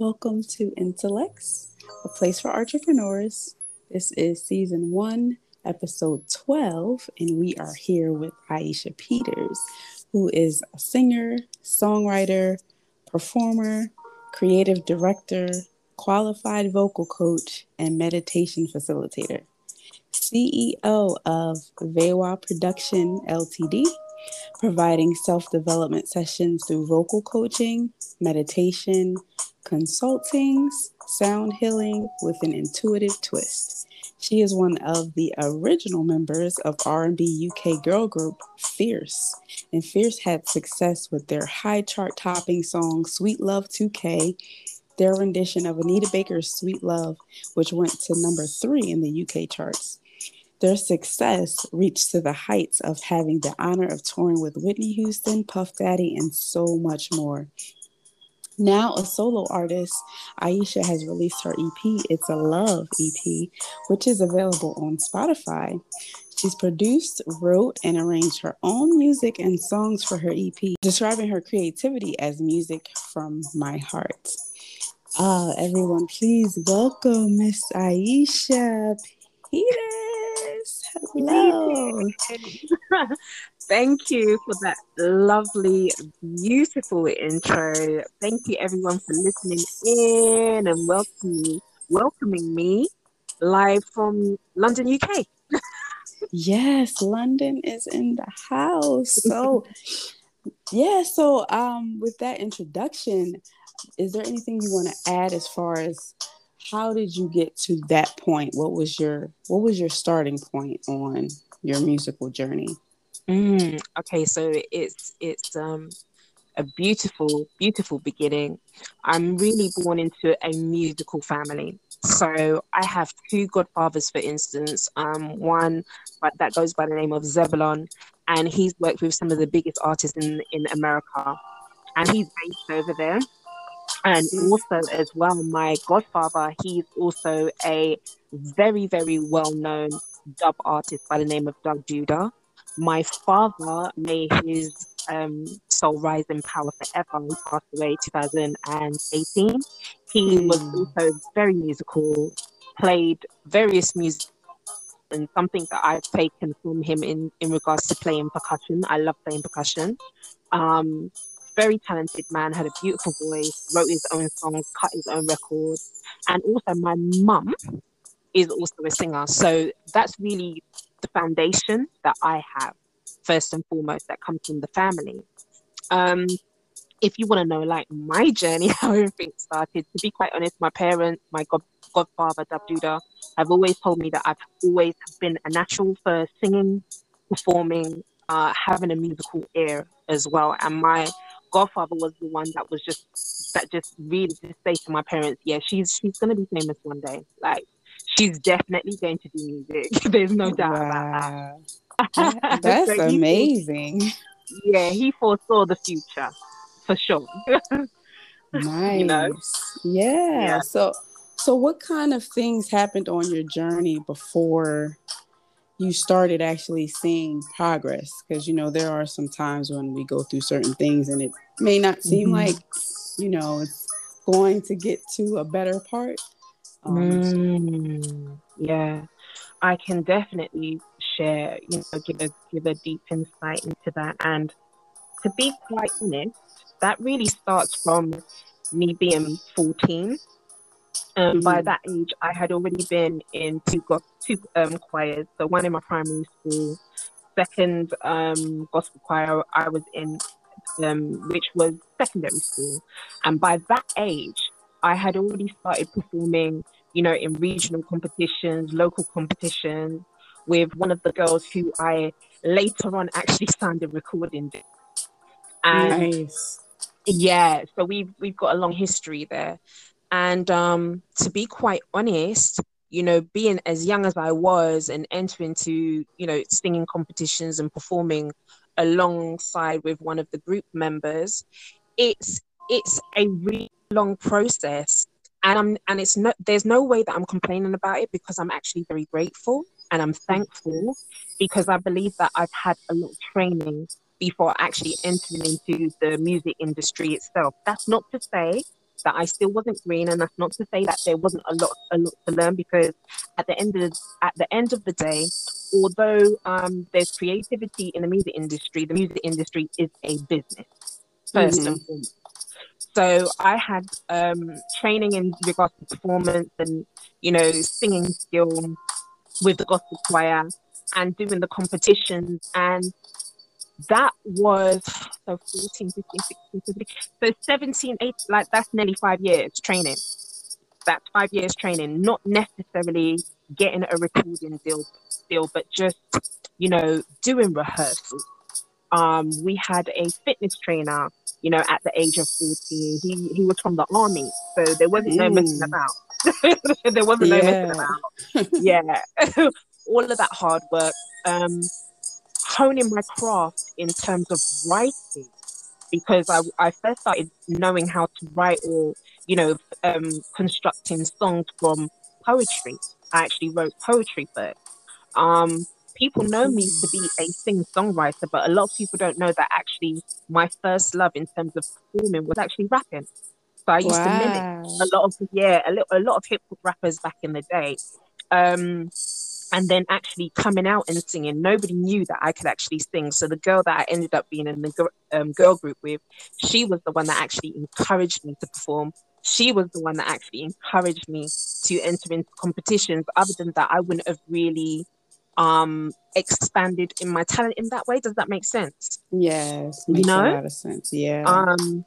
Welcome to Intellects, a place for entrepreneurs. This is season one, episode 12, and we are here with Aisha Peters, who is a singer, songwriter, performer, creative director, qualified vocal coach, and meditation facilitator. CEO of Vewa Production Ltd, providing self development sessions through vocal coaching, meditation, consultings, sound healing with an intuitive twist. She is one of the original members of R&B UK girl group Fierce, and Fierce had success with their high chart topping song Sweet Love 2K, their rendition of Anita Baker's Sweet Love, which went to number 3 in the UK charts. Their success reached to the heights of having the honor of touring with Whitney Houston, Puff Daddy, and so much more. Now a solo artist, Aisha has released her EP, It's a Love EP, which is available on Spotify. She's produced, wrote, and arranged her own music and songs for her EP, describing her creativity as music from my heart. Uh, everyone, please welcome Miss Aisha Peters. Hello. Thank you for that lovely, beautiful intro. Thank you, everyone, for listening in and welcoming, welcoming me live from London, UK. yes, London is in the house. So, yeah. So, um, with that introduction, is there anything you want to add as far as how did you get to that point? What was your what was your starting point on your musical journey? Mm, okay, so it's it's um a beautiful, beautiful beginning. I'm really born into a musical family. So I have two godfathers, for instance. Um, one but that goes by the name of Zebulon, and he's worked with some of the biggest artists in in America, and he's based over there. And also, as well, my godfather, he's also a very, very well known dub artist by the name of Dub Judah. My father, may his um, soul rise in power forever, he passed away 2018. He mm. was also very musical, played various music and something that I've taken from him in, in regards to playing percussion. I love playing percussion. Um, very talented man, had a beautiful voice, wrote his own songs, cut his own records. And also, my mum is also a singer. So that's really the foundation that I have, first and foremost, that comes from the family. Um, if you want to know, like my journey, how everything started, to be quite honest, my parents, my god, godfather, Dub Judah, have always told me that I've always been a natural for singing, performing, uh, having a musical ear as well. And my godfather was the one that was just that just really just say to my parents, yeah, she's she's gonna be famous one day. Like she's definitely going to do music. There's no doubt wow. about that. That's so amazing. He, yeah, he foresaw the future for sure. nice. You know? yeah. yeah. So so what kind of things happened on your journey before you started actually seeing progress because you know there are some times when we go through certain things and it may not seem mm-hmm. like you know it's going to get to a better part um, mm, yeah i can definitely share you know give a give a deep insight into that and to be quite honest that really starts from me being 14 um, mm. By that age, I had already been in two, go- two um, choirs. So one in my primary school, second um, gospel choir I was in, um, which was secondary school. And by that age, I had already started performing, you know, in regional competitions, local competitions, with one of the girls who I later on actually signed a recording. And nice. yeah, so we've we've got a long history there. And um, to be quite honest, you know, being as young as I was and entering to, you know, singing competitions and performing alongside with one of the group members, it's it's a really long process. And I'm and it's no there's no way that I'm complaining about it because I'm actually very grateful and I'm thankful because I believe that I've had a lot of training before actually entering into the music industry itself. That's not to say that I still wasn't green, and that's not to say that there wasn't a lot a lot to learn because at the end of at the end of the day, although um, there's creativity in the music industry, the music industry is a business 1st mm-hmm. and foremost. So I had um, training in regards to performance and you know singing skill with the gospel choir and doing the competitions. And that was so 14 15 16 17 so 17 8 like that's nearly five years training. That's five years training not necessarily getting a recording deal deal but just you know doing rehearsals. Um we had a fitness trainer you know at the age of 14 he he was from the army so there wasn't no messing about. There wasn't yeah. no messing about. Yeah. All of that hard work. Um honing my craft in terms of writing because I, I first started knowing how to write or you know um, constructing songs from poetry. I actually wrote poetry first. Um, people know me to be a sing songwriter but a lot of people don't know that actually my first love in terms of performing was actually rapping so i used wow. to mimic a lot of yeah a, little, a lot of hip hop rappers back in the day um, and then actually coming out and singing. Nobody knew that I could actually sing. So the girl that I ended up being in the um, girl group with, she was the one that actually encouraged me to perform. She was the one that actually encouraged me to enter into competitions. Other than that, I wouldn't have really um expanded in my talent in that way. Does that make sense? Yes, makes you know? a lot of sense. Yeah. Um,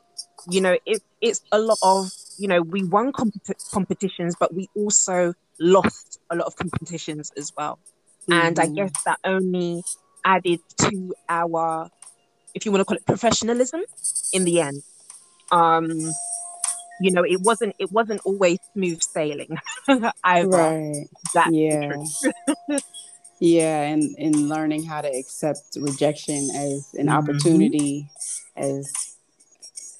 you know, it, it's a lot of you know we won compet- competitions, but we also lost a lot of competitions as well. Mm-hmm. And I mm-hmm. guess that only added to our, if you want to call it professionalism, in the end. Um, you know, it wasn't it wasn't always smooth sailing. either. Right. That's yeah. yeah, and in learning how to accept rejection as an mm-hmm. opportunity, as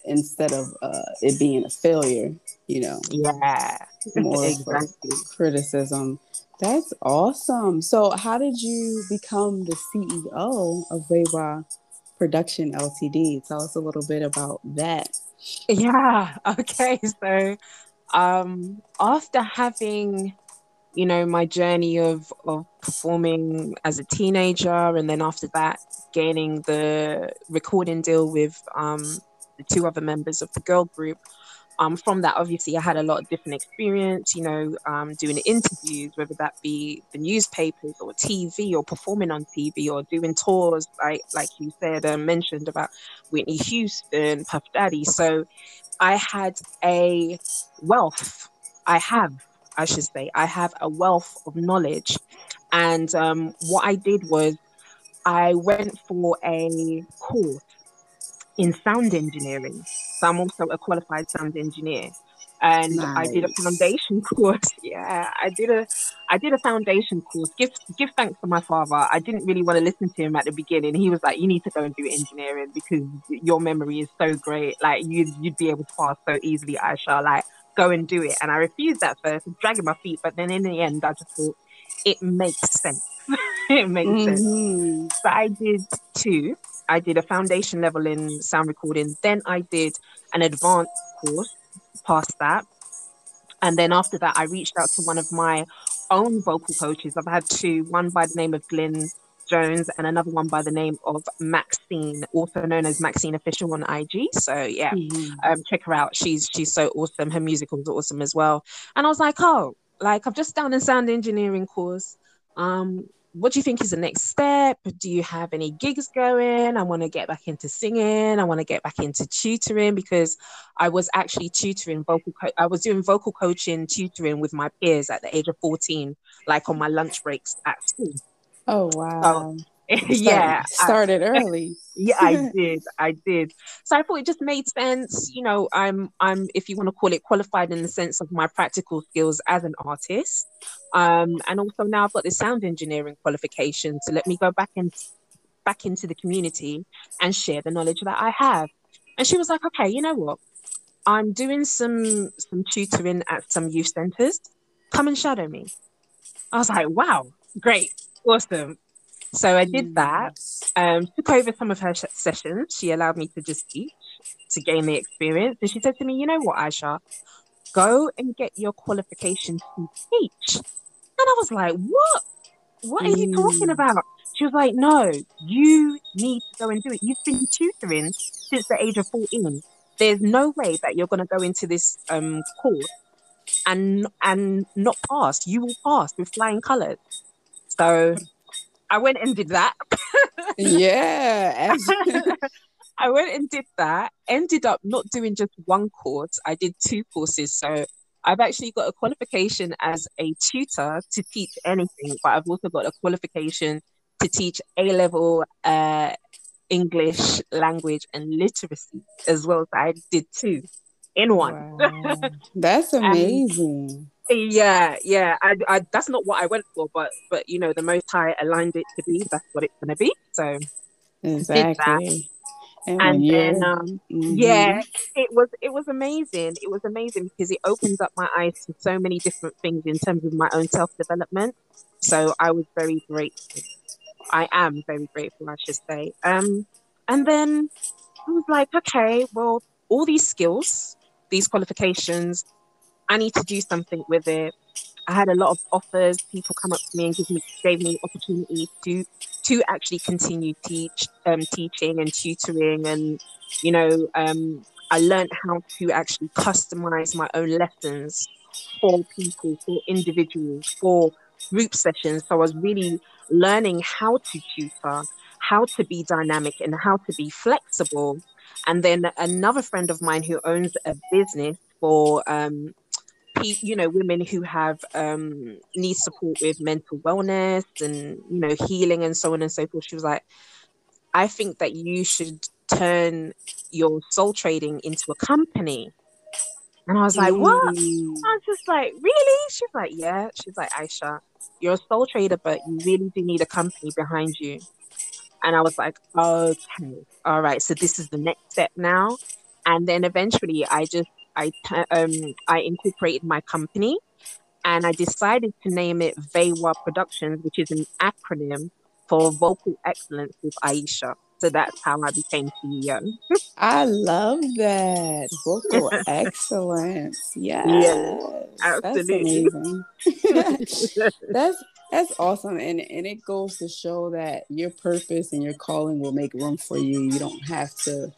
instead of uh, it being a failure. You know. Yeah more exactly. criticism. That's awesome. So, how did you become the CEO of Vewa Production Ltd? Tell us a little bit about that. Yeah. Okay. So, um, after having, you know, my journey of of performing as a teenager, and then after that, gaining the recording deal with um, the two other members of the girl group, um, from that, obviously, I had a lot of different experience, you know, um, doing interviews, whether that be the newspapers or TV or performing on TV or doing tours, like like you said, uh, mentioned about Whitney Houston, Puff Daddy. So I had a wealth. I have, I should say, I have a wealth of knowledge. And um, what I did was I went for a course in sound engineering. So I'm also a qualified sound engineer. And nice. I did a foundation course. Yeah, I did a I did a foundation course. Give give thanks to my father. I didn't really want to listen to him at the beginning. He was like, "You need to go and do engineering because your memory is so great. Like you you'd be able to pass so easily, Aisha. Like go and do it." And I refused at first, dragging my feet. But then in the end, I just thought it makes sense. it makes mm-hmm. sense. So I did two. I did a foundation level in sound recording. Then I did an advanced course, past that. And then after that, I reached out to one of my own vocal coaches. I've had two, one by the name of Glyn Jones and another one by the name of Maxine, also known as Maxine Official on IG. So yeah, mm-hmm. um, check her out. She's she's so awesome. Her music musical's awesome as well. And I was like, oh, like I've just done a sound engineering course. Um, what do you think is the next step? Do you have any gigs going? I want to get back into singing. I want to get back into tutoring because I was actually tutoring vocal. Co- I was doing vocal coaching, tutoring with my peers at the age of fourteen, like on my lunch breaks at school. Oh wow! So yeah started early. Yeah i did i did. So i thought it just made sense you know i'm i'm if you want to call it qualified in the sense of my practical skills as an artist um and also now i've got this sound engineering qualification so let me go back and back into the community and share the knowledge that i have. And she was like okay you know what? I'm doing some some tutoring at some youth centers. Come and shadow me. I was like wow great awesome so I did that. Um, took over some of her sh- sessions. She allowed me to just teach, to gain the experience. And she said to me, You know what, Aisha, go and get your qualification to teach. And I was like, What? What are mm. you talking mm. about? She was like, No, you need to go and do it. You've been tutoring since the age of 14. There's no way that you're going to go into this um, course and and not pass. You will pass with flying colours. So I went and did that. yeah. I went and did that. Ended up not doing just one course. I did two courses. So I've actually got a qualification as a tutor to teach anything, but I've also got a qualification to teach A level uh, English language and literacy as well. So I did two in one. Wow. That's amazing. Yeah, yeah. I, I, that's not what I went for, but but you know, the Most High aligned it to be. That's what it's going to be. So exactly. And, and then, um, mm-hmm. yeah, it was it was amazing. It was amazing because it opens up my eyes to so many different things in terms of my own self development. So I was very grateful. I am very grateful, I should say. Um, and then I was like, okay, well, all these skills these qualifications. I need to do something with it. I had a lot of offers. People come up to me and give me gave me opportunity to to actually continue teach um, teaching and tutoring, and you know, um, I learned how to actually customize my own lessons for people, for individuals, for group sessions. So I was really learning how to tutor, how to be dynamic, and how to be flexible and then another friend of mine who owns a business for um, you know women who have um, need support with mental wellness and you know healing and so on and so forth. She was like, I think that you should turn your sole trading into a company. And I was like, what? I was just like, really? She's like, yeah. She's like, Aisha, you're a sole trader, but you really do need a company behind you. And I was like, okay, all right. So this is the next step now. And then eventually, I just I um I incorporated my company, and I decided to name it Vewa Productions, which is an acronym for Vocal Excellence with Aisha. So that's how I became CEO. I love that. Vocal excellence. Yes. Yeah, absolutely. That's amazing. that's that's awesome. And and it goes to show that your purpose and your calling will make room for you. You don't have to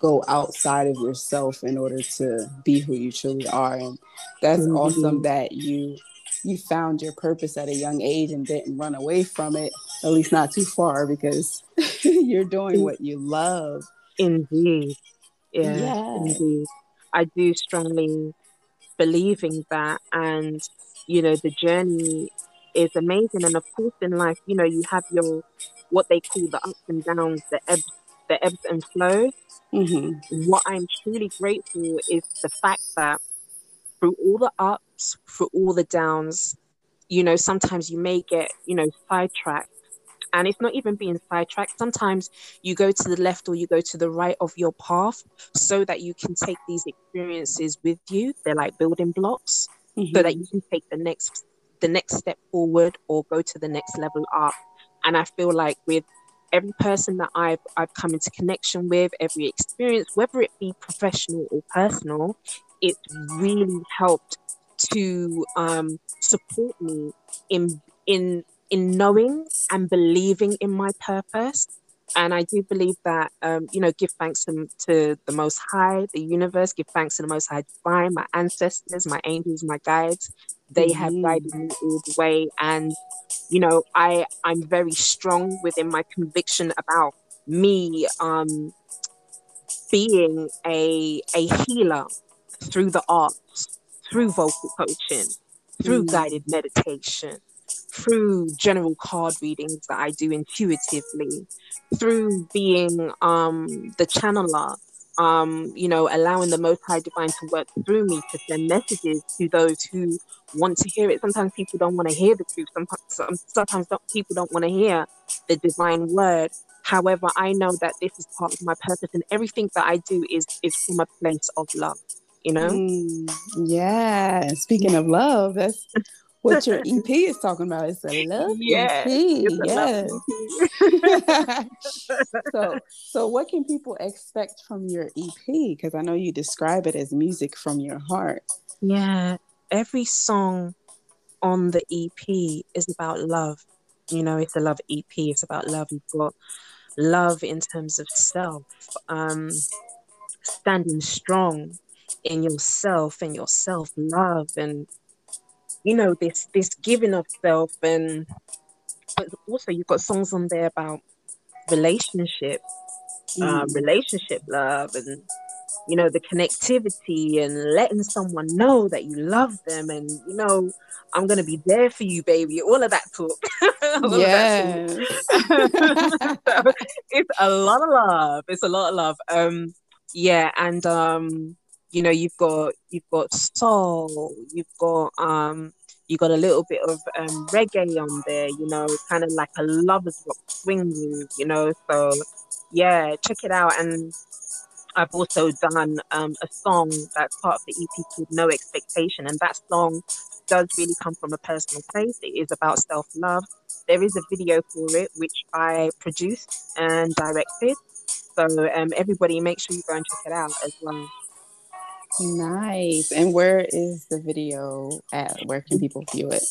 go outside of yourself in order to be who you truly are. And that's mm-hmm. awesome that you you found your purpose at a young age and didn't run away from it, at least not too far, because you're doing what you love. Indeed. Yeah, indeed. I do strongly believe in that. And, you know, the journey is amazing. And of course, in life, you know, you have your what they call the ups and downs, the ebbs, the ebbs and flows. Mm-hmm. What I'm truly grateful is the fact that through all the ups, through all the downs, you know, sometimes you may get, you know, sidetracked. And it's not even being sidetracked. Sometimes you go to the left or you go to the right of your path so that you can take these experiences with you. They're like building blocks mm-hmm. so that mm-hmm. you can take the next the next step forward or go to the next level up. And I feel like with every person that I've I've come into connection with, every experience, whether it be professional or personal, it's really helped to um, support me in in in knowing and believing in my purpose. And I do believe that, um, you know, give thanks to, to the Most High, the universe, give thanks to the Most High Divine, my ancestors, my angels, my guides, they have guided me all the way and you know i i'm very strong within my conviction about me um being a a healer through the arts through vocal coaching through mm. guided meditation through general card readings that i do intuitively through being um the channeler um, you know, allowing the Most High Divine to work through me to send messages to those who want to hear it. Sometimes people don't want to hear the truth. Sometimes, sometimes people don't want to hear the divine word. However, I know that this is part of my purpose, and everything that I do is is from a place of love. You know. Mm, yeah. Speaking of love, that's what your EP is talking about. It's a love yeah, EP. Yes. so, so what can people expect from your EP? Because I know you describe it as music from your heart. Yeah, every song on the EP is about love. You know, it's a love EP. It's about love. You've got love in terms of self, um, standing strong in yourself and your self love, and you know this this giving of self, and but also you've got songs on there about relationship, uh, mm. uh, relationship love, and you know the connectivity and letting someone know that you love them and you know i'm gonna be there for you baby all of that talk. Yeah so it's a lot of love. It's a lot of love. Um yeah and um you know you've got you've got soul you've got um you got a little bit of um, reggae on there, you know, kind of like a lover's rock swing move, you know. So, yeah, check it out. And I've also done um, a song that's part of the EP called No Expectation, and that song does really come from a personal place. It is about self love. There is a video for it which I produced and directed. So um, everybody, make sure you go and check it out as well. Nice. And where is the video at? Where can people view it?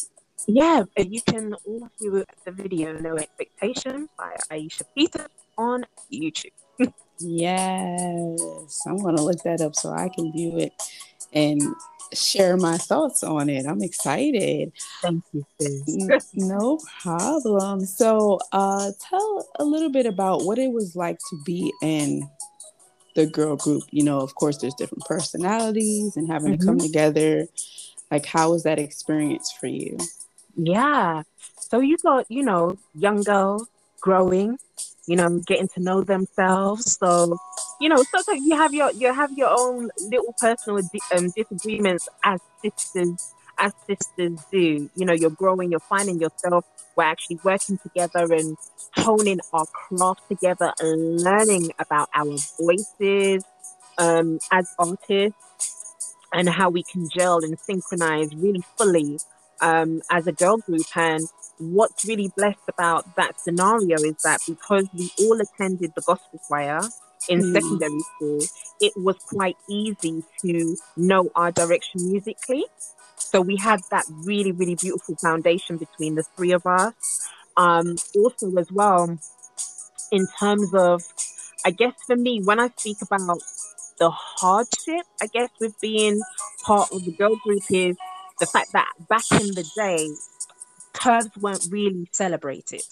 Yeah, you can all view the video No Expectation by Aisha Peter on YouTube. Yes, I'm gonna look that up so I can view it and share my thoughts on it. I'm excited. Thank you, sis. no problem. So, uh, tell a little bit about what it was like to be in the girl group. You know, of course, there's different personalities and having mm-hmm. to come mm-hmm. together. Like, how was that experience for you? Yeah. So you got, you know, young girls growing you know, getting to know themselves. So, you know, sometimes you have your you have your own little personal um, disagreements as sisters as sisters do. You know, you're growing, you're finding yourself. We're actually working together and honing our craft together and learning about our voices um, as artists and how we can gel and synchronize really fully um, as a girl group. And what's really blessed about that scenario is that because we all attended the gospel choir in mm. secondary school, it was quite easy to know our direction musically. So we had that really, really beautiful foundation between the three of us. Um, also, as well, in terms of, I guess for me, when I speak about the hardship, I guess, with being part of the girl group is the fact that back in the day, curves weren't really celebrated.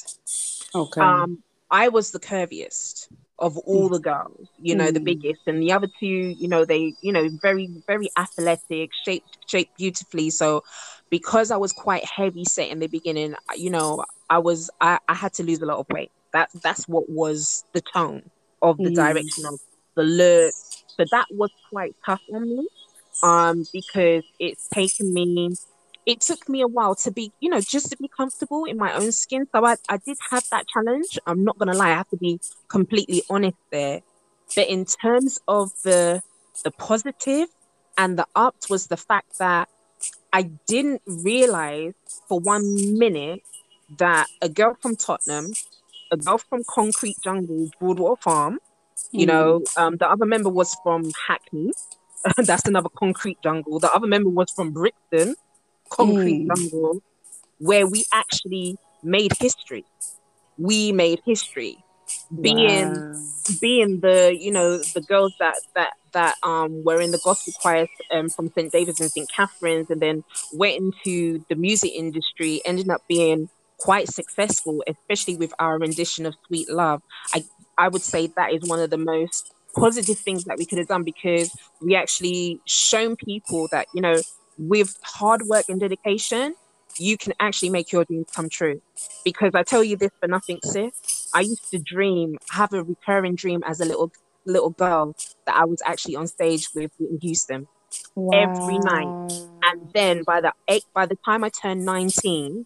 Okay. Um, I was the curviest of all the girls, you know, mm. the biggest, and the other two, you know, they, you know, very, very athletic, shaped, shaped beautifully. So, because I was quite heavy set in the beginning, you know, I was, I, I had to lose a lot of weight. That, that's what was the tone of the mm. direction of the look. So that was quite tough on me, um, because it's taken me it took me a while to be, you know, just to be comfortable in my own skin. So I, I did have that challenge. I'm not gonna lie, I have to be completely honest there. But in terms of the the positive and the ups was the fact that I didn't realize for one minute that a girl from Tottenham, a girl from Concrete Jungle, Broadwater Farm, you mm. know, um, the other member was from Hackney. That's another concrete jungle. The other member was from Brixton concrete mm. jungle where we actually made history. We made history. Being wow. being the you know the girls that that that um were in the gospel choir um, from St David's and St Catherine's and then went into the music industry ended up being quite successful especially with our rendition of Sweet Love I I would say that is one of the most positive things that we could have done because we actually shown people that you know with hard work and dedication, you can actually make your dreams come true. Because I tell you this for nothing, sis. I used to dream, have a recurring dream as a little little girl that I was actually on stage with Whitney Houston wow. every night. And then by the eight, by the time I turned 19,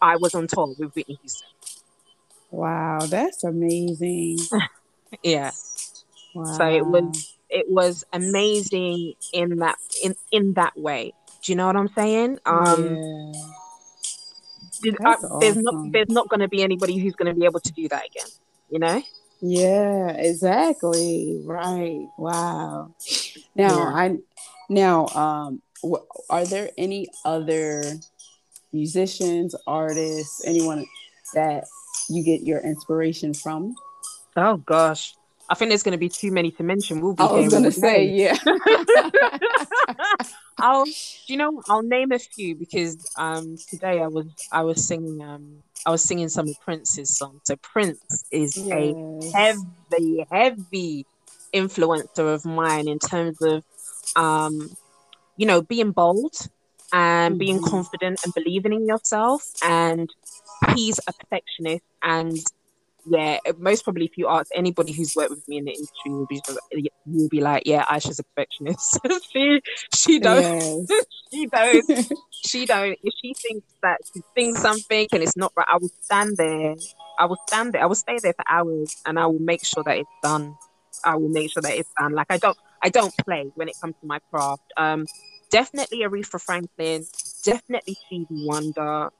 I was on tour with Whitney Houston. Wow, that's amazing. yeah. Wow. So it was it was amazing in that in in that way. Do you know what I'm saying? Um, yeah. uh, there's not there's not going to be anybody who's going to be able to do that again. You know. Yeah, exactly. Right. Wow. Now yeah. I now um w- are there any other musicians, artists, anyone that you get your inspiration from? Oh gosh. I think there's going to be too many to mention. We'll be I was going to say, yeah. I'll, you know, I'll name a few because um today I was I was singing um I was singing some of Prince's songs. So Prince is yes. a heavy, heavy influencer of mine in terms of um you know being bold and mm-hmm. being confident and believing in yourself and he's a perfectionist and yeah, most probably if you ask anybody who's worked with me in the industry, will be will be like, yeah, Aisha's a perfectionist. she she don't yes. she don't she don't. If she thinks that she thinks something and it's not right, I will stand there. I will stand there. I will stay there for hours, and I will make sure that it's done. I will make sure that it's done. Like I don't I don't play when it comes to my craft. Um, definitely Aretha Franklin. Definitely Stevie Wonder.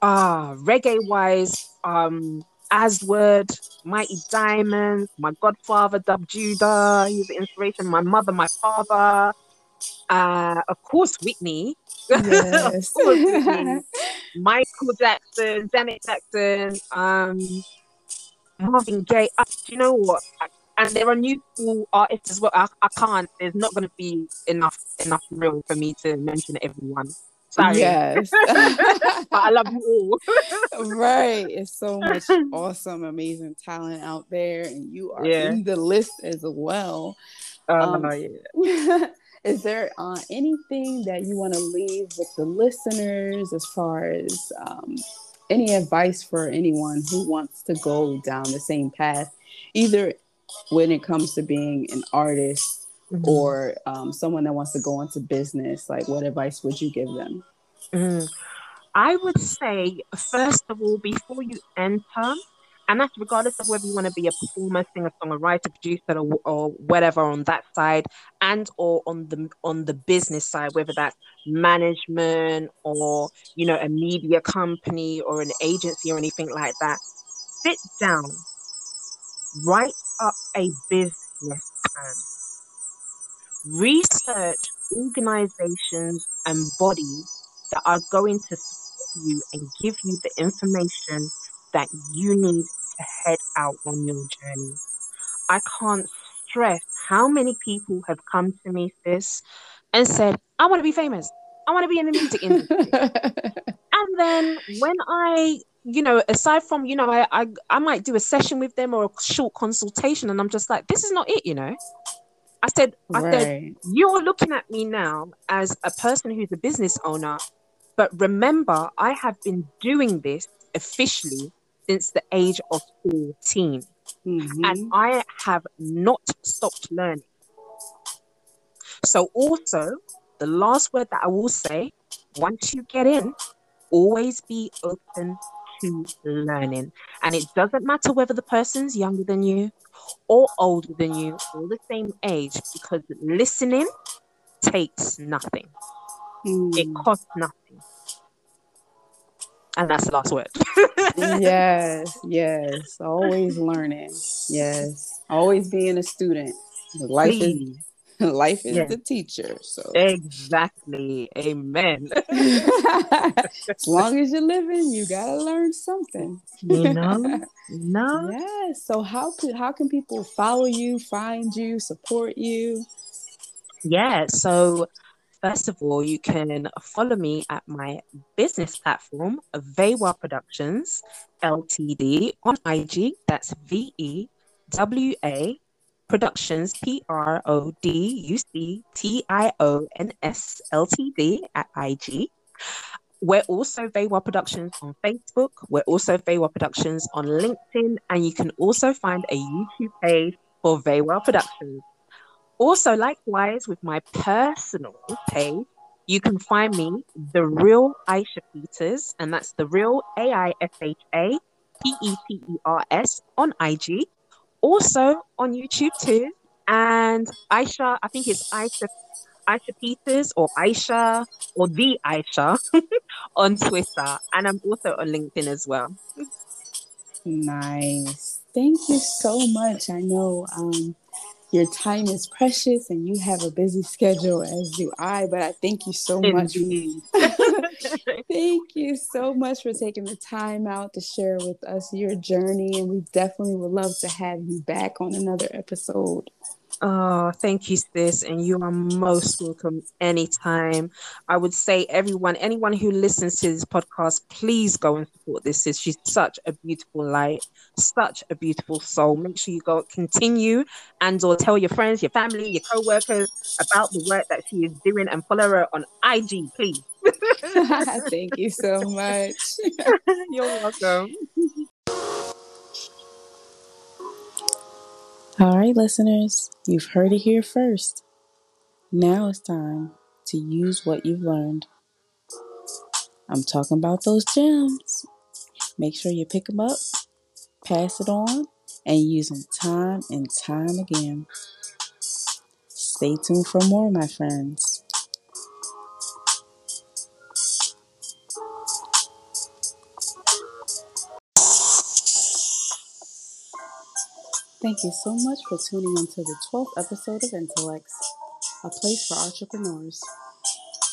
Ah, reggae wise, um, Aswad, Mighty Diamonds, my godfather, Dub Judah, he's the inspiration, my mother, my father, uh, of course, Whitney. Yes. course, Whitney. Michael Jackson, Janet Jackson, um, Marvin Gaye. Uh, do you know what? And there are new school artists as well. I, I can't. There's not going to be enough enough room for me to mention everyone. Sorry. Yes. but I love you all. right. It's so much awesome, amazing talent out there, and you are yeah. in the list as well. Oh, um, yeah. is there uh, anything that you want to leave with the listeners as far as um, any advice for anyone who wants to go down the same path, either when it comes to being an artist mm-hmm. or um, someone that wants to go into business, like what advice would you give them? Mm. I would say, first of all, before you enter, and that's regardless of whether you want to be a performer, singer, songwriter, producer, or, or whatever on that side, and or on the on the business side, whether that's management or you know a media company or an agency or anything like that. Sit down, write up a business plan research organizations and bodies that are going to support you and give you the information that you need to head out on your journey. I can't stress how many people have come to me, sis, and said, I want to be famous. I want to be in the music industry. and then when I, you know, aside from, you know, I, I I might do a session with them or a short consultation, and I'm just like, this is not it, you know. I said, I right. said, you're looking at me now as a person who's a business owner, but remember, I have been doing this officially since the age of 14. Mm-hmm. And I have not stopped learning. So, also, the last word that I will say once you get in, always be open to learning. And it doesn't matter whether the person's younger than you or older than you or the same age because listening takes nothing. Mm. It costs nothing. And that's the last word. yes, yes. Always learning. Yes. Always being a student. Life Please. is life is the teacher. So exactly, amen. as long as you're living, you gotta learn something. You know, no. Yes. So how can how can people follow you, find you, support you? Yeah. So first of all, you can follow me at my business platform, Vewa Productions Ltd on IG. That's V E W A Productions, P R O D U C T I O N S L T D at IG. We're also Vewa Productions on Facebook. We're also Vewa Productions on LinkedIn. And you can also find a YouTube page for Vewa Productions. Also, likewise, with my personal page, you can find me, The Real Aisha Peters, and that's The Real A I S H A P E T E R S on IG also on YouTube too. And Aisha, I think it's Aisha Aisha Peters or Aisha or the Aisha on Twitter. And I'm also on LinkedIn as well. Nice. Thank you so much. I know um, your time is precious and you have a busy schedule, as do I, but I thank you so Indeed. much. thank you so much for taking the time out to share with us your journey. And we definitely would love to have you back on another episode. Oh, thank you, sis. And you are most welcome anytime. I would say, everyone, anyone who listens to this podcast, please go and support this sis. She's such a beautiful light, such a beautiful soul. Make sure you go continue and or tell your friends, your family, your co-workers about the work that she is doing and follow her on IG, please. Thank you so much. You're welcome. All right, listeners, you've heard it here first. Now it's time to use what you've learned. I'm talking about those gems. Make sure you pick them up, pass it on, and use them time and time again. Stay tuned for more, my friends. Thank you so much for tuning into the 12th episode of Intellects, a place for entrepreneurs.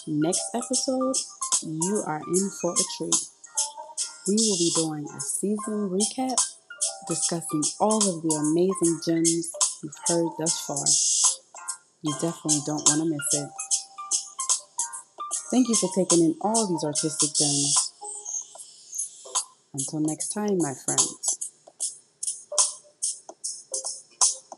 Next episode, you are in for a treat. We will be doing a season recap, discussing all of the amazing gems you've heard thus far. You definitely don't want to miss it. Thank you for taking in all these artistic gems. Until next time, my friends.